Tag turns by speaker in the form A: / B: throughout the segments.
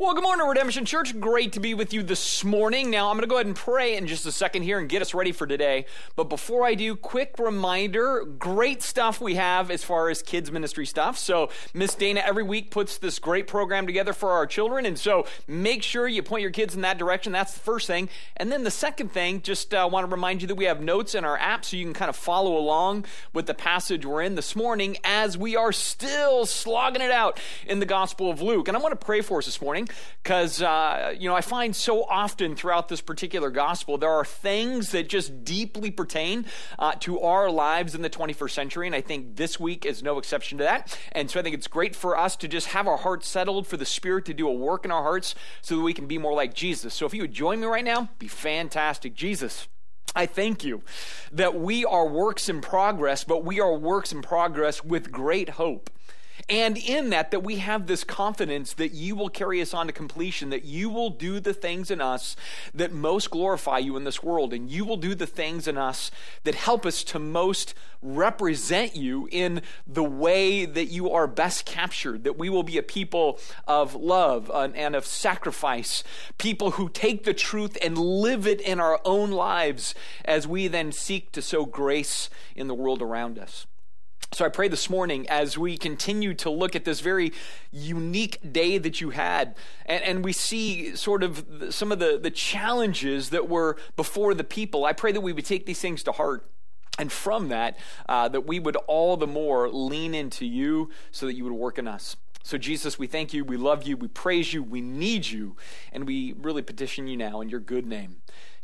A: Well, good morning, Redemption Church. Great to be with you this morning. Now, I'm going to go ahead and pray in just a second here and get us ready for today. But before I do, quick reminder great stuff we have as far as kids' ministry stuff. So, Miss Dana every week puts this great program together for our children. And so, make sure you point your kids in that direction. That's the first thing. And then the second thing, just uh, want to remind you that we have notes in our app so you can kind of follow along with the passage we're in this morning as we are still slogging it out in the Gospel of Luke. And I want to pray for us this morning because, uh, you know, I find so often throughout this particular gospel, there are things that just deeply pertain uh, to our lives in the 21st century. And I think this week is no exception to that. And so I think it's great for us to just have our hearts settled, for the Spirit to do a work in our hearts so that we can be more like Jesus. So if you would join me right now, be fantastic. Jesus. I thank you that we are works in progress, but we are works in progress with great hope. And in that, that we have this confidence that you will carry us on to completion, that you will do the things in us that most glorify you in this world, and you will do the things in us that help us to most represent you in the way that you are best captured, that we will be a people of love and of sacrifice, people who take the truth and live it in our own lives as we then seek to sow grace in the world around us. So I pray this morning as we continue to look at this very unique day that you had, and, and, we see sort of some of the, the challenges that were before the people. I pray that we would take these things to heart. And from that, uh, that we would all the more lean into you so that you would work in us. So, Jesus, we thank you, we love you, we praise you, we need you, and we really petition you now in your good name.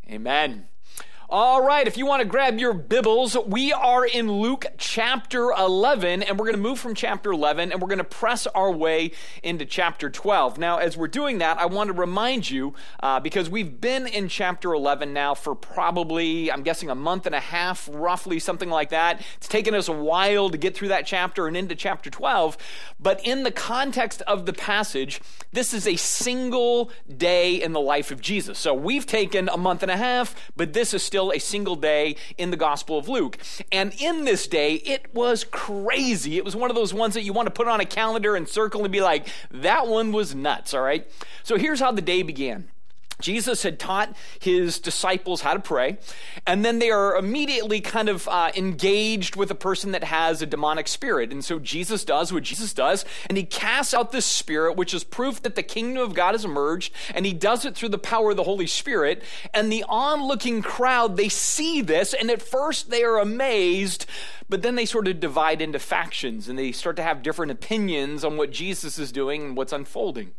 A: Amen. All right, if you want to grab your Bibles, we are in Luke chapter 11, and we're going to move from chapter 11 and we're going to press our way into chapter 12. Now, as we're doing that, I want to remind you, uh, because we've been in chapter 11 now for probably, I'm guessing, a month and a half, roughly, something like that. It's taken us a while to get through that chapter and into chapter 12. But in the context of the passage, this is a single day in the life of Jesus. So we've taken a month and a half, but this is still still a single day in the Gospel of Luke. And in this day, it was crazy. It was one of those ones that you want to put on a calendar and circle and be like, that one was nuts, all right? So here's how the day began. Jesus had taught his disciples how to pray, and then they are immediately kind of uh, engaged with a person that has a demonic spirit. And so Jesus does what Jesus does, and he casts out this spirit, which is proof that the kingdom of God has emerged, and he does it through the power of the Holy Spirit. And the onlooking crowd, they see this, and at first they are amazed, but then they sort of divide into factions, and they start to have different opinions on what Jesus is doing and what's unfolding.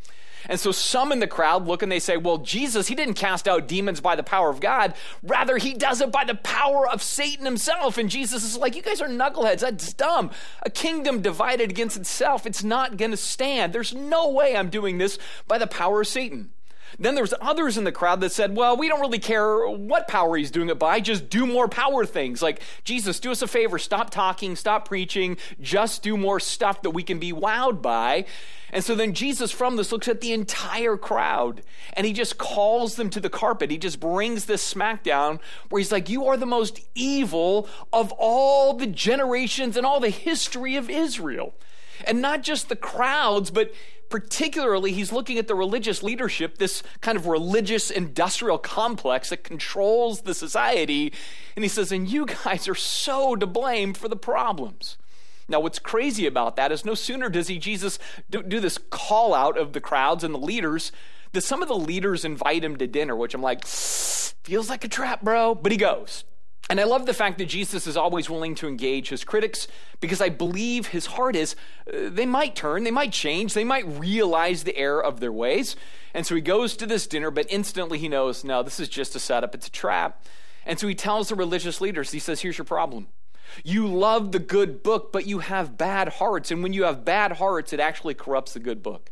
A: And so some in the crowd look and they say, well, Jesus, he didn't cast out demons by the power of God. Rather, he does it by the power of Satan himself. And Jesus is like, you guys are knuckleheads. That's dumb. A kingdom divided against itself, it's not going to stand. There's no way I'm doing this by the power of Satan. Then there's others in the crowd that said, well, we don't really care what power he's doing it by, just do more power things. Like, Jesus, do us a favor, stop talking, stop preaching, just do more stuff that we can be wowed by. And so then Jesus from this looks at the entire crowd and he just calls them to the carpet. He just brings this smackdown where he's like, You are the most evil of all the generations and all the history of Israel. And not just the crowds, but particularly, he's looking at the religious leadership, this kind of religious industrial complex that controls the society. And he says, and you guys are so to blame for the problems. Now, what's crazy about that is no sooner does he, Jesus, do, do this call out of the crowds and the leaders, that some of the leaders invite him to dinner, which I'm like, feels like a trap, bro. But he goes. And I love the fact that Jesus is always willing to engage his critics because I believe his heart is uh, they might turn, they might change, they might realize the error of their ways. And so he goes to this dinner, but instantly he knows, no, this is just a setup, it's a trap. And so he tells the religious leaders, he says, here's your problem. You love the good book, but you have bad hearts. And when you have bad hearts, it actually corrupts the good book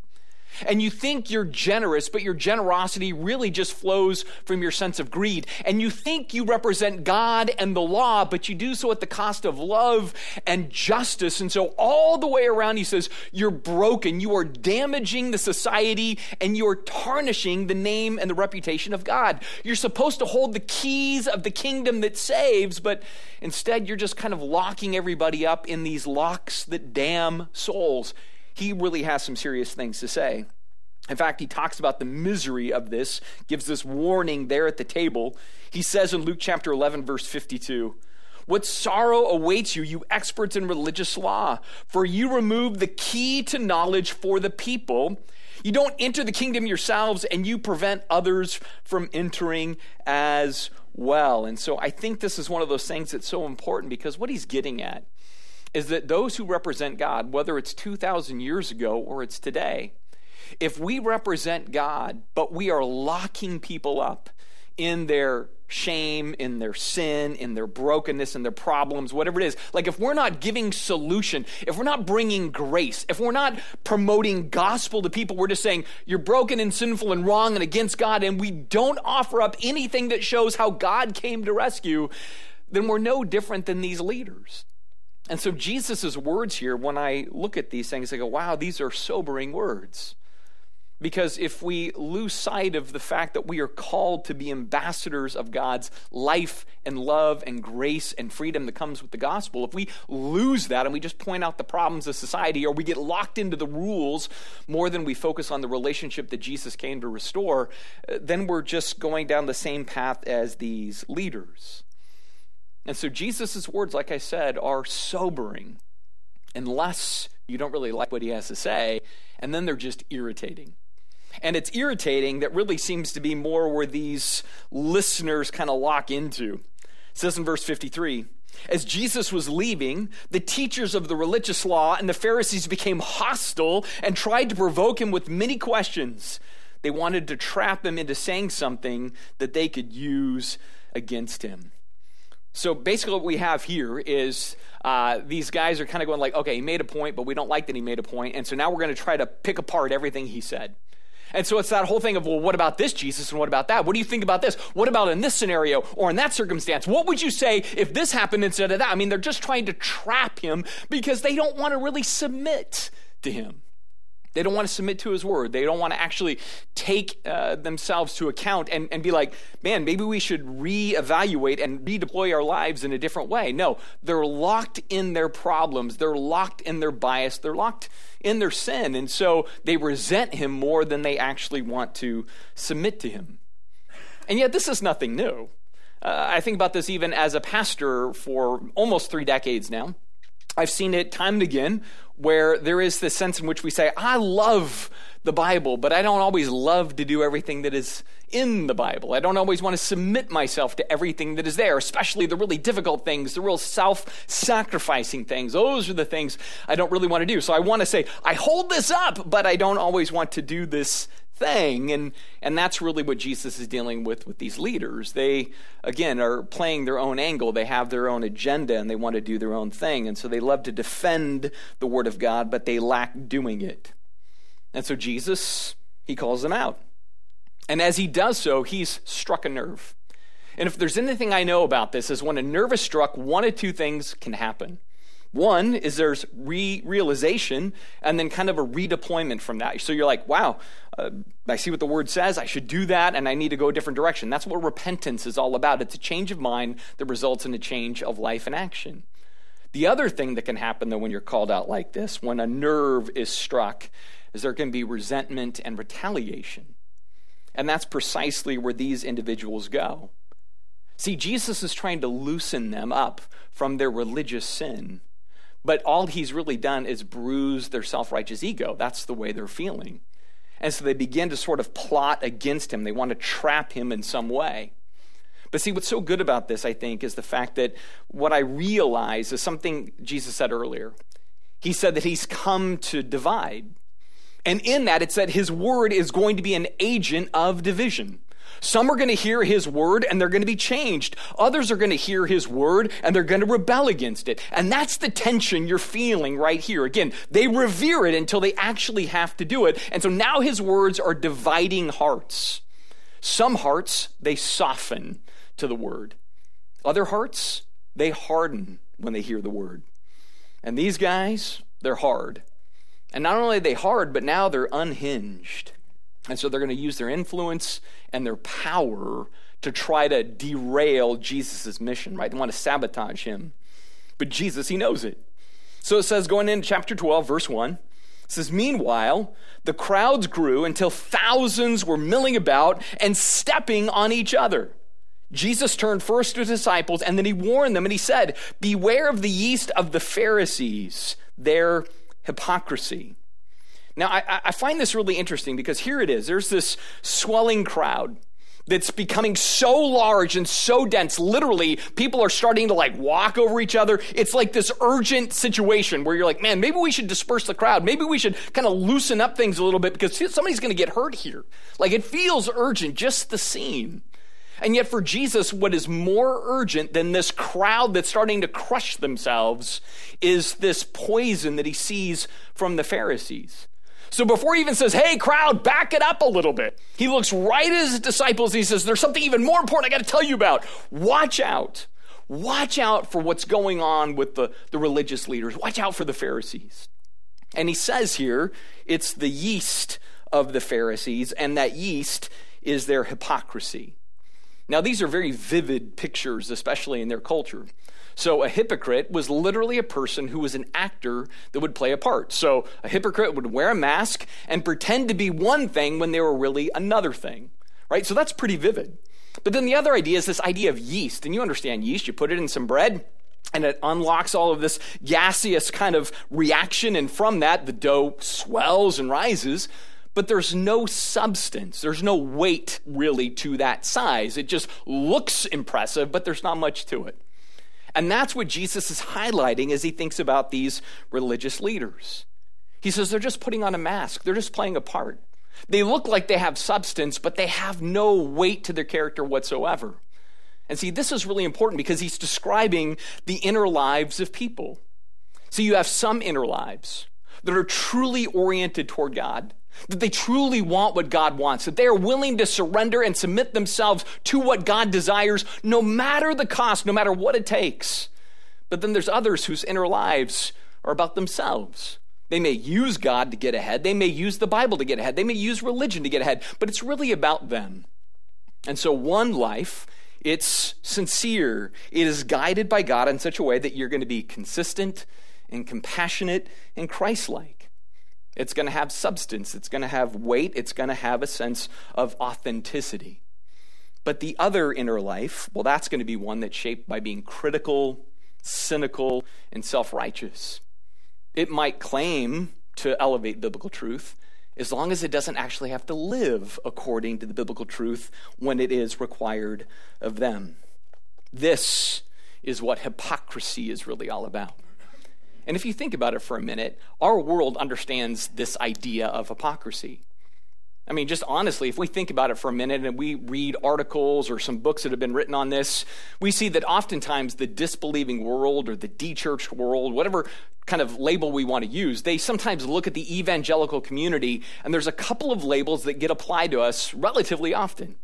A: and you think you're generous, but your generosity really just flows from your sense of greed. And you think you represent God and the law, but you do so at the cost of love and justice. And so, all the way around, he says, You're broken. You are damaging the society and you are tarnishing the name and the reputation of God. You're supposed to hold the keys of the kingdom that saves, but instead, you're just kind of locking everybody up in these locks that damn souls he really has some serious things to say. In fact, he talks about the misery of this, gives this warning there at the table. He says in Luke chapter 11, verse 52, What sorrow awaits you, you experts in religious law, for you remove the key to knowledge for the people. You don't enter the kingdom yourselves, and you prevent others from entering as well. And so I think this is one of those things that's so important because what he's getting at is that those who represent God, whether it's 2,000 years ago or it's today, if we represent God, but we are locking people up in their shame, in their sin, in their brokenness, in their problems, whatever it is. Like if we're not giving solution, if we're not bringing grace, if we're not promoting gospel to people, we're just saying you're broken and sinful and wrong and against God, and we don't offer up anything that shows how God came to rescue, then we're no different than these leaders. And so Jesus' words here, when I look at these things, I go, wow, these are sobering words. Because if we lose sight of the fact that we are called to be ambassadors of God's life and love and grace and freedom that comes with the gospel, if we lose that and we just point out the problems of society or we get locked into the rules more than we focus on the relationship that Jesus came to restore, then we're just going down the same path as these leaders. And so Jesus' words, like I said, are sobering unless you don't really like what he has to say, and then they're just irritating. And it's irritating that really seems to be more where these listeners kind of lock into. It says in verse 53 As Jesus was leaving, the teachers of the religious law and the Pharisees became hostile and tried to provoke him with many questions. They wanted to trap him into saying something that they could use against him. So basically, what we have here is uh, these guys are kind of going like, okay, he made a point, but we don't like that he made a point, and so now we're going to try to pick apart everything he said. And so it's that whole thing of, well, what about this, Jesus, and what about that? What do you think about this? What about in this scenario or in that circumstance? What would you say if this happened instead of that? I mean, they're just trying to trap him because they don't want to really submit to him. They don't want to submit to his word. They don't want to actually take uh, themselves to account and, and be like, man, maybe we should reevaluate and redeploy our lives in a different way. No, they're locked in their problems. They're locked in their bias. They're locked in their sin. And so they resent him more than they actually want to submit to him. And yet, this is nothing new. Uh, I think about this even as a pastor for almost three decades now. I've seen it time and again where there is this sense in which we say, I love the Bible, but I don't always love to do everything that is in the Bible. I don't always want to submit myself to everything that is there, especially the really difficult things, the real self sacrificing things. Those are the things I don't really want to do. So I want to say, I hold this up, but I don't always want to do this thing and and that's really what Jesus is dealing with with these leaders. They again are playing their own angle. They have their own agenda and they want to do their own thing and so they love to defend the word of God but they lack doing it. And so Jesus he calls them out. And as he does so he's struck a nerve. And if there's anything I know about this is when a nerve is struck one of two things can happen. One is there's re realization and then kind of a redeployment from that. So you're like, wow, uh, I see what the word says. I should do that and I need to go a different direction. That's what repentance is all about. It's a change of mind that results in a change of life and action. The other thing that can happen, though, when you're called out like this, when a nerve is struck, is there can be resentment and retaliation. And that's precisely where these individuals go. See, Jesus is trying to loosen them up from their religious sin but all he's really done is bruise their self righteous ego. That's the way they're feeling. And so they begin to sort of plot against him. They want to trap him in some way. But see, what's so good about this, I think, is the fact that what I realize is something Jesus said earlier. He said that he's come to divide. And in that, it's that his word is going to be an agent of division. Some are going to hear his word and they're going to be changed. Others are going to hear his word and they're going to rebel against it. And that's the tension you're feeling right here. Again, they revere it until they actually have to do it. And so now his words are dividing hearts. Some hearts, they soften to the word. Other hearts, they harden when they hear the word. And these guys, they're hard. And not only are they hard, but now they're unhinged. And so they're going to use their influence and their power to try to derail Jesus' mission, right? They want to sabotage him. But Jesus, he knows it. So it says, going into chapter 12, verse 1, It says, Meanwhile, the crowds grew until thousands were milling about and stepping on each other. Jesus turned first to his disciples and then he warned them and he said, Beware of the yeast of the Pharisees, their hypocrisy. Now, I, I, find this really interesting because here it is. There's this swelling crowd that's becoming so large and so dense. Literally, people are starting to like walk over each other. It's like this urgent situation where you're like, man, maybe we should disperse the crowd. Maybe we should kind of loosen up things a little bit because somebody's going to get hurt here. Like it feels urgent, just the scene. And yet, for Jesus, what is more urgent than this crowd that's starting to crush themselves is this poison that he sees from the Pharisees. So before he even says, hey, crowd, back it up a little bit, he looks right at his disciples. he says, there's something even more important I got to tell you about. Watch out. Watch out for what's going on with the, the religious leaders. Watch out for the Pharisees. And he says here, it's the yeast of the Pharisees, and that yeast is their hypocrisy. Now, these are very vivid pictures, especially in their culture. So, a hypocrite was literally a person who was an actor that would play a part. So, a hypocrite would wear a mask and pretend to be one thing when they were really another thing, right? So, that's pretty vivid. But then the other idea is this idea of yeast. And you understand yeast, you put it in some bread, and it unlocks all of this gaseous kind of reaction. And from that, the dough swells and rises but there's no substance. There's no weight really to that size. It just looks impressive, but there's not much to it. And that's what Jesus is highlighting as he thinks about these religious leaders. He says they're just putting on a mask, they're just playing a part. They look like they have substance, but they have no weight to their character whatsoever. And see, this is really important because he's describing the inner lives of people. So you have some inner lives that are truly oriented toward God that they truly want what God wants, that they are willing to surrender and submit themselves to what God desires, no matter the cost, no matter what it takes. But then there's others whose inner lives are about themselves. They may use God to get ahead, they may use the Bible to get ahead, they may use religion to get ahead, but it's really about them. And so, one life, it's sincere, it is guided by God in such a way that you're going to be consistent and compassionate and Christ like. It's going to have substance, it's going to have weight, it's going to have a sense of authenticity. But the other inner life, well, that's going to be one that's shaped by being critical, cynical, and self righteous. It might claim to elevate biblical truth as long as it doesn't actually have to live according to the biblical truth when it is required of them. This is what hypocrisy is really all about. And if you think about it for a minute, our world understands this idea of hypocrisy. I mean, just honestly, if we think about it for a minute and we read articles or some books that have been written on this, we see that oftentimes the disbelieving world or the de-churched world, whatever kind of label we want to use, they sometimes look at the evangelical community and there's a couple of labels that get applied to us relatively often.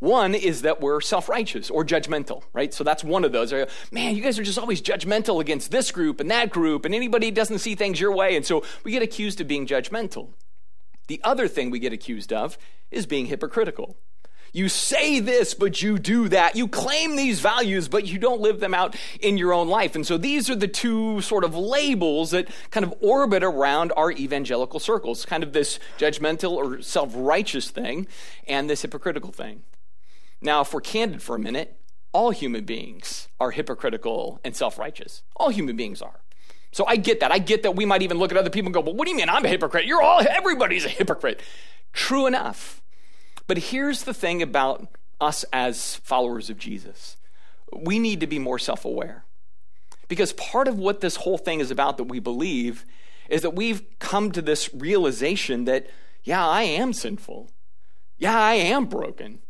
A: One is that we're self righteous or judgmental, right? So that's one of those. Man, you guys are just always judgmental against this group and that group, and anybody doesn't see things your way. And so we get accused of being judgmental. The other thing we get accused of is being hypocritical. You say this, but you do that. You claim these values, but you don't live them out in your own life. And so these are the two sort of labels that kind of orbit around our evangelical circles kind of this judgmental or self righteous thing and this hypocritical thing. Now, if we're candid for a minute, all human beings are hypocritical and self righteous. All human beings are. So I get that. I get that we might even look at other people and go, well, what do you mean I'm a hypocrite? You're all, everybody's a hypocrite. True enough. But here's the thing about us as followers of Jesus we need to be more self aware. Because part of what this whole thing is about that we believe is that we've come to this realization that, yeah, I am sinful. Yeah, I am broken.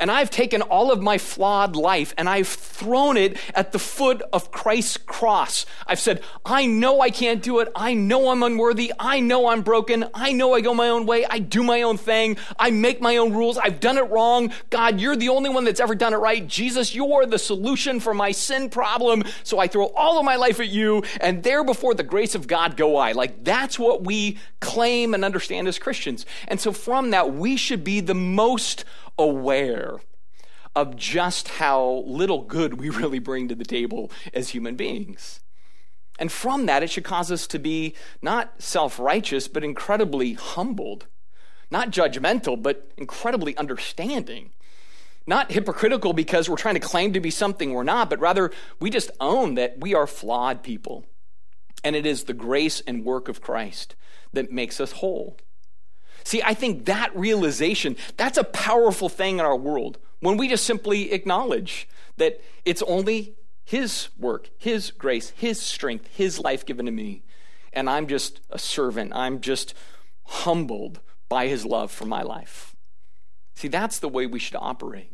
A: And I've taken all of my flawed life and I've thrown it at the foot of Christ's cross. I've said, I know I can't do it. I know I'm unworthy. I know I'm broken. I know I go my own way. I do my own thing. I make my own rules. I've done it wrong. God, you're the only one that's ever done it right. Jesus, you're the solution for my sin problem. So I throw all of my life at you and there before the grace of God go I. Like that's what we claim and understand as Christians. And so from that, we should be the most aware of just how little good we really bring to the table as human beings. And from that, it should cause us to be not self righteous, but incredibly humbled. Not judgmental, but incredibly understanding. Not hypocritical because we're trying to claim to be something we're not, but rather we just own that we are flawed people. And it is the grace and work of Christ that makes us whole. See, I think that realization, that's a powerful thing in our world when we just simply acknowledge that it's only His work, His grace, His strength, His life given to me. And I'm just a servant. I'm just humbled by His love for my life. See, that's the way we should operate.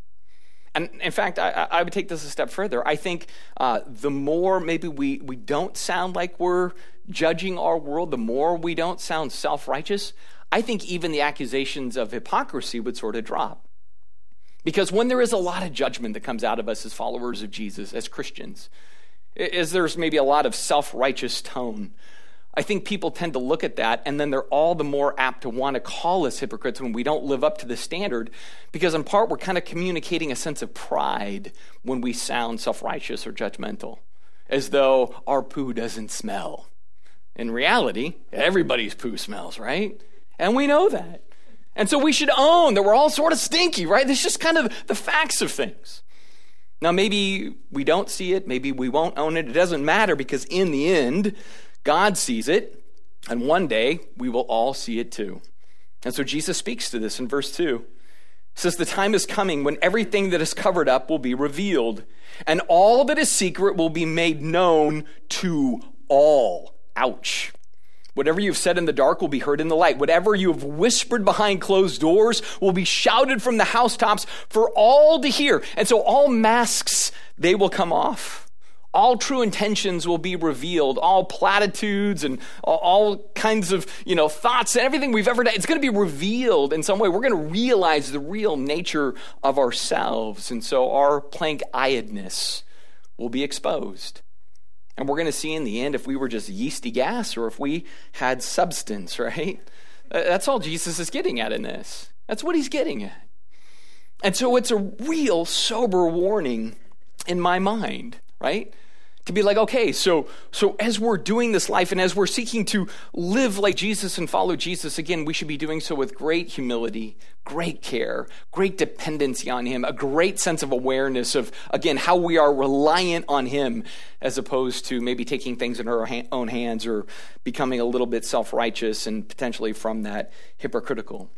A: And in fact, I, I would take this a step further. I think uh, the more maybe we, we don't sound like we're judging our world, the more we don't sound self righteous, I think even the accusations of hypocrisy would sort of drop. Because when there is a lot of judgment that comes out of us as followers of Jesus, as Christians, as there's maybe a lot of self righteous tone, I think people tend to look at that and then they're all the more apt to want to call us hypocrites when we don't live up to the standard because, in part, we're kind of communicating a sense of pride when we sound self righteous or judgmental, as though our poo doesn't smell. In reality, everybody's poo smells, right? And we know that. And so we should own that we're all sort of stinky, right? This is just kind of the facts of things. Now, maybe we don't see it, maybe we won't own it. It doesn't matter because in the end, God sees it, and one day we will all see it too. And so Jesus speaks to this in verse 2. He says, The time is coming when everything that is covered up will be revealed, and all that is secret will be made known to all. Ouch. Whatever you've said in the dark will be heard in the light. Whatever you have whispered behind closed doors will be shouted from the housetops for all to hear. And so all masks, they will come off. All true intentions will be revealed. All platitudes and all kinds of, you know, thoughts and everything we've ever done. It's going to be revealed in some way. We're going to realize the real nature of ourselves. And so our plank eyedness will be exposed. And we're going to see in the end if we were just yeasty gas or if we had substance, right? That's all Jesus is getting at in this. That's what he's getting at. And so it's a real sober warning in my mind, right? To be like okay so so as we're doing this life and as we're seeking to live like jesus and follow jesus again we should be doing so with great humility great care great dependency on him a great sense of awareness of again how we are reliant on him as opposed to maybe taking things in our own hands or becoming a little bit self-righteous and potentially from that hypocritical.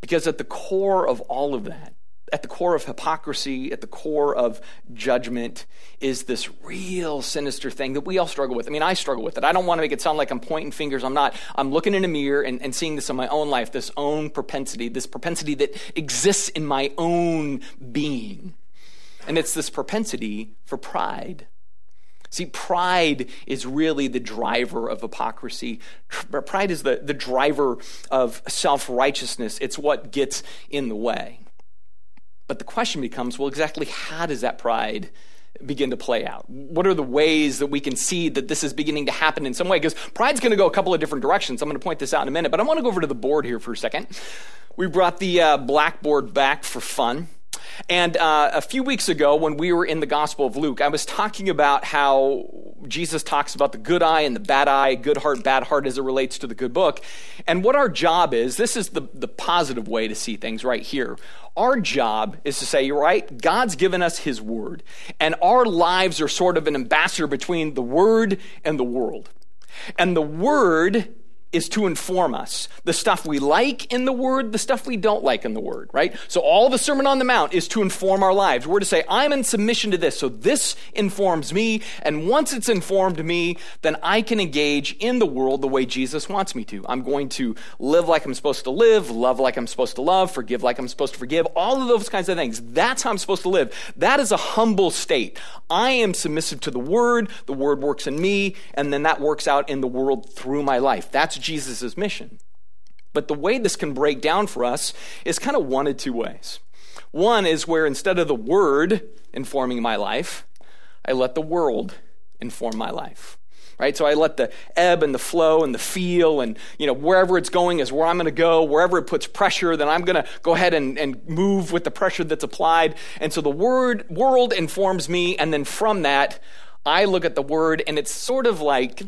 A: Because at the core of all of that at the core of hypocrisy, at the core of judgment, is this real sinister thing that we all struggle with. I mean, I struggle with it. I don't want to make it sound like I'm pointing fingers. I'm not. I'm looking in a mirror and, and seeing this in my own life, this own propensity, this propensity that exists in my own being. And it's this propensity for pride. See, pride is really the driver of hypocrisy. Pride is the, the driver of self righteousness. It's what gets in the way. But the question becomes well, exactly how does that pride begin to play out? What are the ways that we can see that this is beginning to happen in some way? Because pride's going to go a couple of different directions. I'm going to point this out in a minute, but I want to go over to the board here for a second. We brought the uh, blackboard back for fun. And uh, a few weeks ago, when we were in the Gospel of Luke, I was talking about how Jesus talks about the good eye and the bad eye, good heart, bad heart as it relates to the good book. And what our job is this is the, the positive way to see things right here. Our job is to say, you're right, God's given us His Word, and our lives are sort of an ambassador between the Word and the world. And the Word is to inform us. The stuff we like in the Word, the stuff we don't like in the Word, right? So all the Sermon on the Mount is to inform our lives. We're to say, I'm in submission to this, so this informs me, and once it's informed me, then I can engage in the world the way Jesus wants me to. I'm going to live like I'm supposed to live, love like I'm supposed to love, forgive like I'm supposed to forgive, all of those kinds of things. That's how I'm supposed to live. That is a humble state. I am submissive to the Word, the Word works in me, and then that works out in the world through my life. That's Jesus' mission. But the way this can break down for us is kind of one of two ways. One is where instead of the word informing my life, I let the world inform my life. Right? So I let the ebb and the flow and the feel and, you know, wherever it's going is where I'm going to go. Wherever it puts pressure, then I'm going to go ahead and, and move with the pressure that's applied. And so the word, world informs me. And then from that, I look at the word and it's sort of like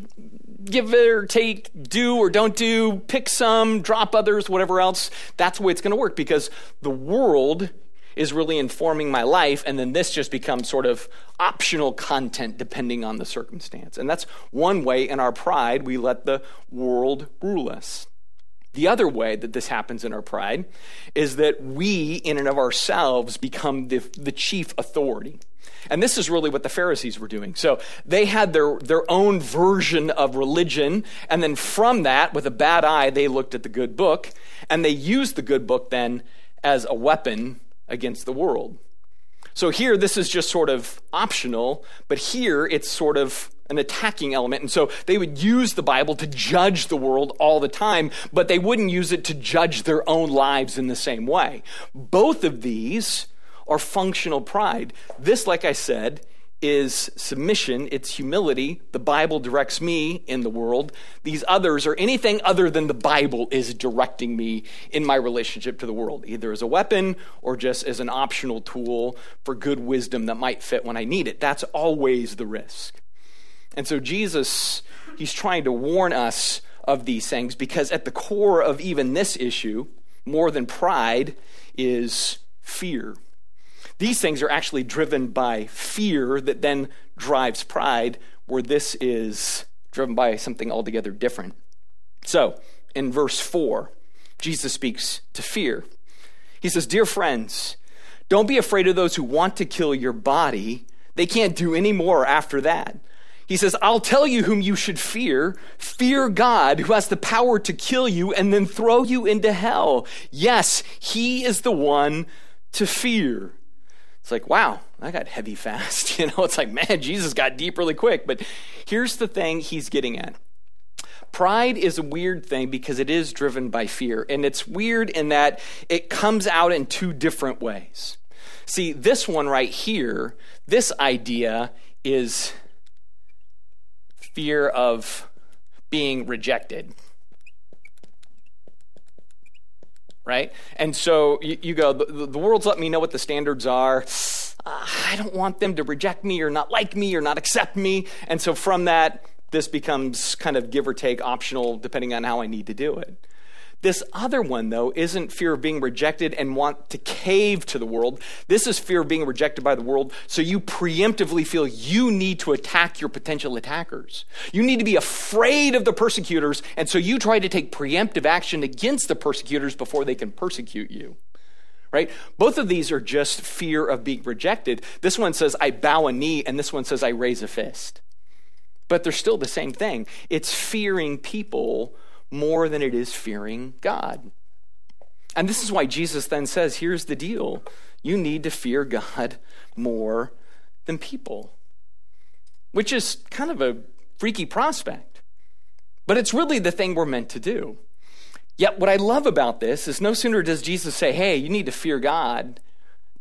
A: give or take, do or don't do, pick some, drop others, whatever else. That's the way it's going to work because the world is really informing my life, and then this just becomes sort of optional content depending on the circumstance. And that's one way in our pride we let the world rule us. The other way that this happens in our pride is that we, in and of ourselves, become the, the chief authority. And this is really what the Pharisees were doing. So they had their, their own version of religion, and then from that, with a bad eye, they looked at the good book, and they used the good book then as a weapon against the world. So here, this is just sort of optional, but here it's sort of an attacking element. And so they would use the Bible to judge the world all the time, but they wouldn't use it to judge their own lives in the same way. Both of these are functional pride. This, like I said, is submission, it's humility. The Bible directs me in the world. These others, or anything other than the Bible, is directing me in my relationship to the world, either as a weapon or just as an optional tool for good wisdom that might fit when I need it. That's always the risk. And so Jesus, he's trying to warn us of these things because at the core of even this issue, more than pride, is fear. These things are actually driven by fear that then drives pride, where this is driven by something altogether different. So, in verse 4, Jesus speaks to fear. He says, Dear friends, don't be afraid of those who want to kill your body. They can't do any more after that. He says, I'll tell you whom you should fear. Fear God, who has the power to kill you and then throw you into hell. Yes, he is the one to fear. It's like, wow, I got heavy fast. You know, it's like, man, Jesus got deep really quick. But here's the thing he's getting at. Pride is a weird thing because it is driven by fear. And it's weird in that it comes out in two different ways. See, this one right here, this idea is fear of being rejected. Right? And so you, you go, the, the, world's let me know what the standards are. Uh, I don't want them to reject me or not like me or not accept me. And so from that, this becomes kind of give or take optional depending on how I need to do it. This other one, though, isn't fear of being rejected and want to cave to the world. This is fear of being rejected by the world, so you preemptively feel you need to attack your potential attackers. You need to be afraid of the persecutors, and so you try to take preemptive action against the persecutors before they can persecute you. Right? Both of these are just fear of being rejected. This one says, I bow a knee, and this one says, I raise a fist. But they're still the same thing. It's fearing people more than it is fearing God. And this is why Jesus then says here's the deal you need to fear God more than people, which is kind of a freaky prospect. But it's really the thing we're meant to do. Yet, what I love about this is no sooner does Jesus say, hey, you need to fear God,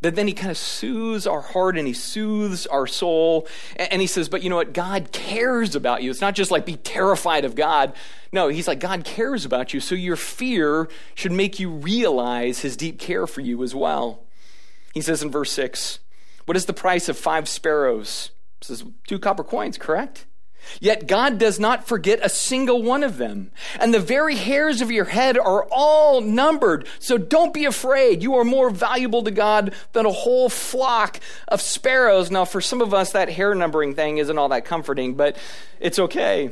A: that then he kind of soothes our heart and he soothes our soul. And he says, But you know what? God cares about you. It's not just like be terrified of God. No, he's like, God cares about you. So your fear should make you realize his deep care for you as well. He says in verse 6, What is the price of five sparrows? He says, Two copper coins, correct? Yet God does not forget a single one of them. And the very hairs of your head are all numbered. So don't be afraid. You are more valuable to God than a whole flock of sparrows. Now, for some of us, that hair numbering thing isn't all that comforting, but it's okay.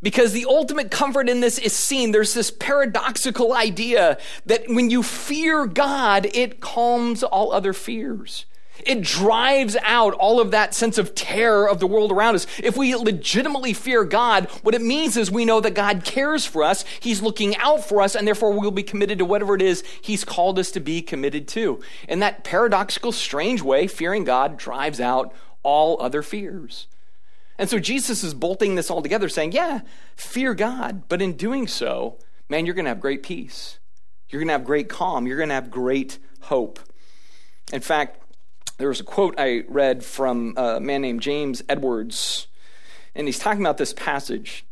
A: Because the ultimate comfort in this is seen. There's this paradoxical idea that when you fear God, it calms all other fears. It drives out all of that sense of terror of the world around us. If we legitimately fear God, what it means is we know that God cares for us, He's looking out for us, and therefore we'll be committed to whatever it is He's called us to be committed to. In that paradoxical, strange way, fearing God drives out all other fears. And so Jesus is bolting this all together, saying, Yeah, fear God, but in doing so, man, you're going to have great peace. You're going to have great calm. You're going to have great hope. In fact, there was a quote I read from a man named James Edwards, and he's talking about this passage.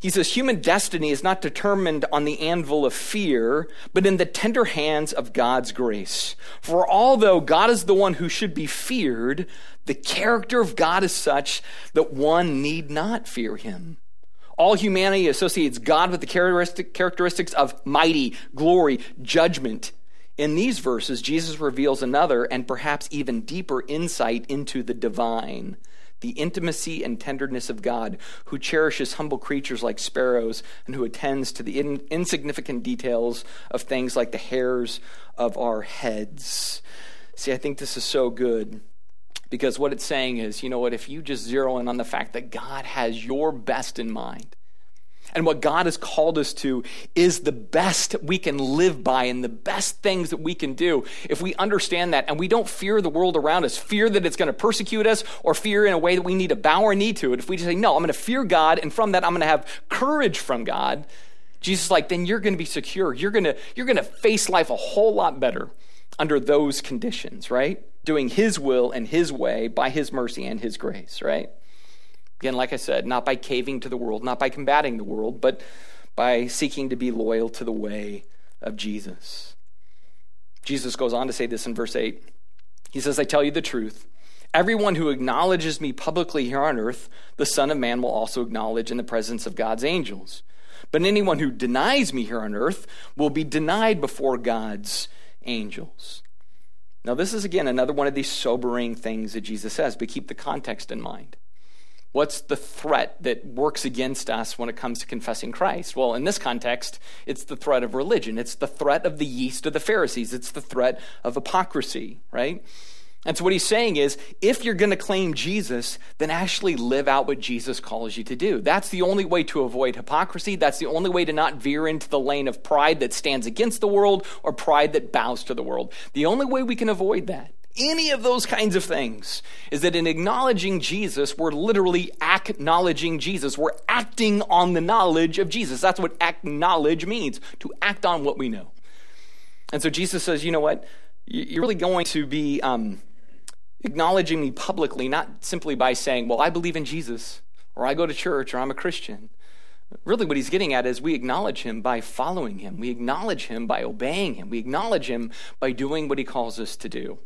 A: He says, human destiny is not determined on the anvil of fear, but in the tender hands of God's grace. For although God is the one who should be feared, the character of God is such that one need not fear him. All humanity associates God with the characteristic, characteristics of mighty, glory, judgment. In these verses, Jesus reveals another and perhaps even deeper insight into the divine the intimacy and tenderness of God, who cherishes humble creatures like sparrows and who attends to the in, insignificant details of things like the hairs of our heads. See, I think this is so good because what it's saying is, you know what, if you just zero in on the fact that God has your best in mind, and what God has called us to is the best we can live by and the best things that we can do. If we understand that and we don't fear the world around us, fear that it's going to persecute us or fear in a way that we need to bow our knee to it, if we just say, no, I'm going to fear God and from that I'm going to have courage from God, Jesus is like, then you're going to be secure. You're going to, you're going to face life a whole lot better under those conditions, right? Doing His will and His way by His mercy and His grace, right? Again, like I said, not by caving to the world, not by combating the world, but by seeking to be loyal to the way of Jesus. Jesus goes on to say this in verse 8. He says, I tell you the truth. Everyone who acknowledges me publicly here on earth, the Son of Man will also acknowledge in the presence of God's angels. But anyone who denies me here on earth will be denied before God's angels. Now, this is again another one of these sobering things that Jesus says, but keep the context in mind. What's the threat that works against us when it comes to confessing Christ? Well, in this context, it's the threat of religion. It's the threat of the yeast of the Pharisees. It's the threat of hypocrisy, right? And so, what he's saying is if you're going to claim Jesus, then actually live out what Jesus calls you to do. That's the only way to avoid hypocrisy. That's the only way to not veer into the lane of pride that stands against the world or pride that bows to the world. The only way we can avoid that any of those kinds of things is that in acknowledging Jesus, we're literally acknowledging Jesus. We're acting on the knowledge of Jesus. That's what acknowledge means to act on what we know. And so Jesus says, you know what? You're really going to be um, acknowledging me publicly, not simply by saying, well, I believe in Jesus, or I go to church, or I'm a Christian. Really, what he's getting at is we acknowledge him by following him. We acknowledge him by obeying him. We acknowledge him by doing what he calls us to do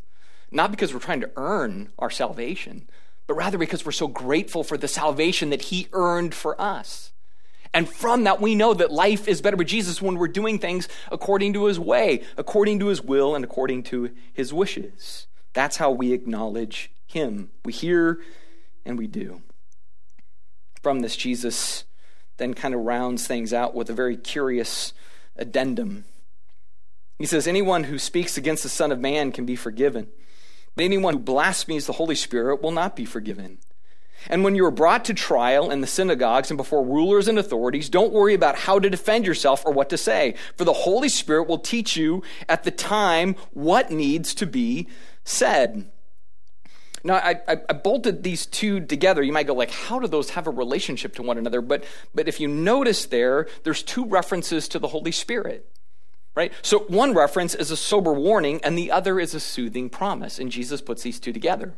A: not because we're trying to earn our salvation, but rather because we're so grateful for the salvation that He earned for us. And from that, we know that life is better with Jesus when we're doing things according to His way, according to His will, and according to His wishes. That's how we acknowledge Him. We hear and we do. From this, Jesus then kind of rounds things out with a very curious addendum. He says, Anyone who speaks against the Son of Man can be forgiven anyone who blasphemes the Holy Spirit will not be forgiven. And when you are brought to trial in the synagogues and before rulers and authorities, don't worry about how to defend yourself or what to say, for the Holy Spirit will teach you at the time what needs to be said. Now, I, I, I, bolted these two together. You might go like, how do those have a relationship to one another? But, but if you notice there, there's two references to the Holy Spirit right? So one reference is a sober warning, and the other is a soothing promise. And Jesus puts these two together.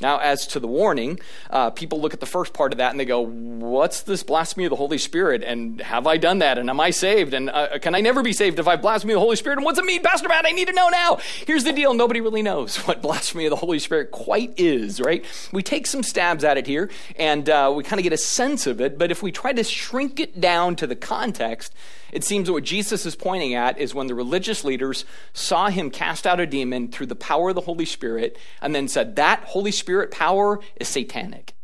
A: Now, as to the warning, uh, people look at the first part of that and they go, What's this blasphemy of the Holy Spirit? And have I done that? And am I saved? And uh, can I never be saved if I blaspheme the Holy Spirit? And what's it mean, Pastor Matt? I need to know now. Here's the deal nobody really knows what blasphemy of the Holy Spirit quite is, right? We take some stabs at it here and uh, we kind of get a sense of it, but if we try to shrink it down to the context, it seems what Jesus is pointing at is when the religious leaders saw him cast out a demon through the power of the Holy Spirit and then said, That Holy Spirit power is satanic.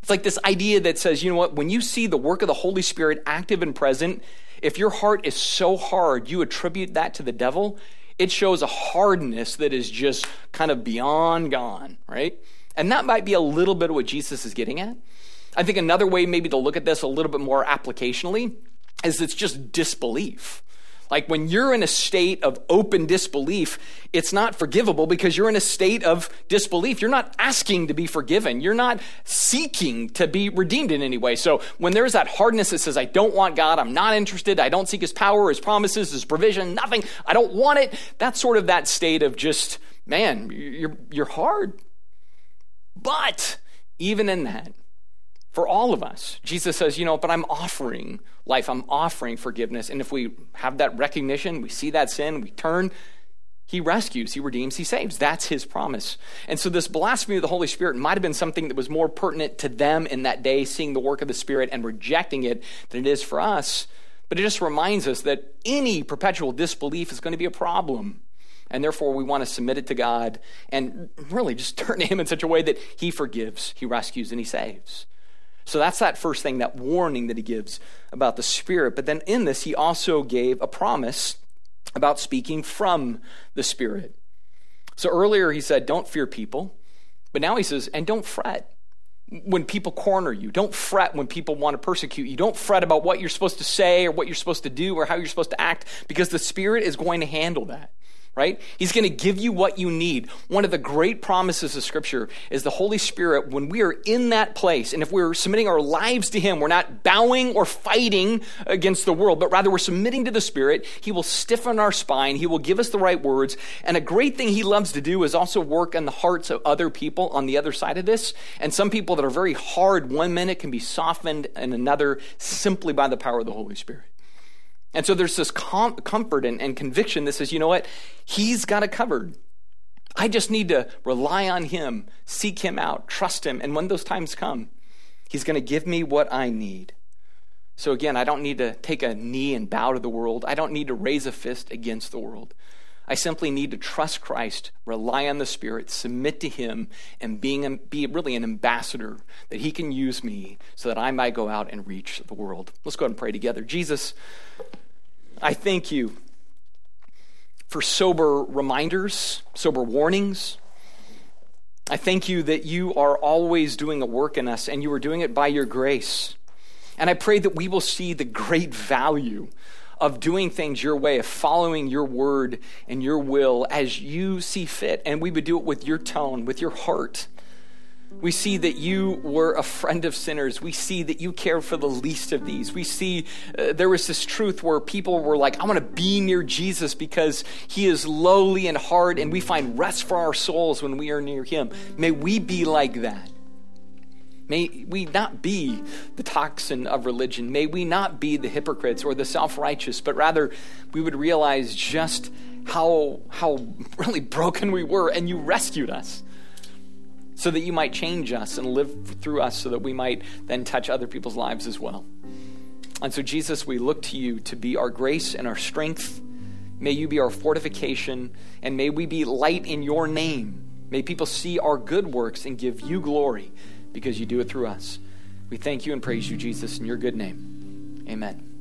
A: It's like this idea that says, you know what, when you see the work of the Holy Spirit active and present, if your heart is so hard, you attribute that to the devil, it shows a hardness that is just kind of beyond gone, right? And that might be a little bit of what Jesus is getting at. I think another way maybe to look at this a little bit more applicationally is it's just disbelief. Like when you're in a state of open disbelief, it's not forgivable because you're in a state of disbelief. You're not asking to be forgiven. You're not seeking to be redeemed in any way. So when there's that hardness that says, I don't want God, I'm not interested, I don't seek his power, his promises, his provision, nothing, I don't want it, that's sort of that state of just, man, you're, you're hard. But even in that, for all of us. Jesus says, you know, but I'm offering life, I'm offering forgiveness. And if we have that recognition, we see that sin, we turn, he rescues, he redeems, he saves. That's his promise. And so, this blasphemy of the Holy Spirit might have been something that was more pertinent to them in that day, seeing the work of the Spirit and rejecting it, than it is for us. But it just reminds us that any perpetual disbelief is going to be a problem. And therefore, we want to submit it to God and really just turn to Him in such a way that He forgives, He rescues, and He saves. So that's that first thing, that warning that He gives about the Spirit. But then in this, He also gave a promise about speaking from the Spirit. So earlier, He said, Don't fear people. But now He says, And don't fret when people corner you. Don't fret when people want to persecute you. Don't fret about what you're supposed to say or what you're supposed to do or how you're supposed to act because the Spirit is going to handle that right? He's going to give you what you need. One of the great promises of Scripture is the Holy Spirit, when we are in that place, and if we're submitting our lives to Him, we're not bowing or fighting against the world, but rather we're submitting to the Spirit, He will stiffen our spine, He will give us the right words. And a great thing He loves to do is also work in the hearts of other people on the other side of this. And some people that are very hard one minute can be softened in another simply by the power of the Holy Spirit. And so there's this com- comfort and, and conviction that says, you know what? He's got it covered. I just need to rely on him, seek him out, trust him. And when those times come, he's going to give me what I need. So again, I don't need to take a knee and bow to the world. I don't need to raise a fist against the world. I simply need to trust Christ, rely on the Spirit, submit to Him, and being, be really an ambassador that He can use me so that I might go out and reach the world. Let's go ahead and pray together. Jesus, I thank you for sober reminders, sober warnings. I thank you that you are always doing a work in us and you are doing it by your grace. And I pray that we will see the great value of doing things your way, of following your word and your will as you see fit. And we would do it with your tone, with your heart. We see that you were a friend of sinners. We see that you care for the least of these. We see uh, there was this truth where people were like, I want to be near Jesus because he is lowly and hard, and we find rest for our souls when we are near him. May we be like that. May we not be the toxin of religion. May we not be the hypocrites or the self righteous, but rather we would realize just how, how really broken we were, and you rescued us so that you might change us and live through us so that we might then touch other people's lives as well. And so, Jesus, we look to you to be our grace and our strength. May you be our fortification, and may we be light in your name. May people see our good works and give you glory because you do it through us. We thank you and praise you, Jesus, in your good name. Amen.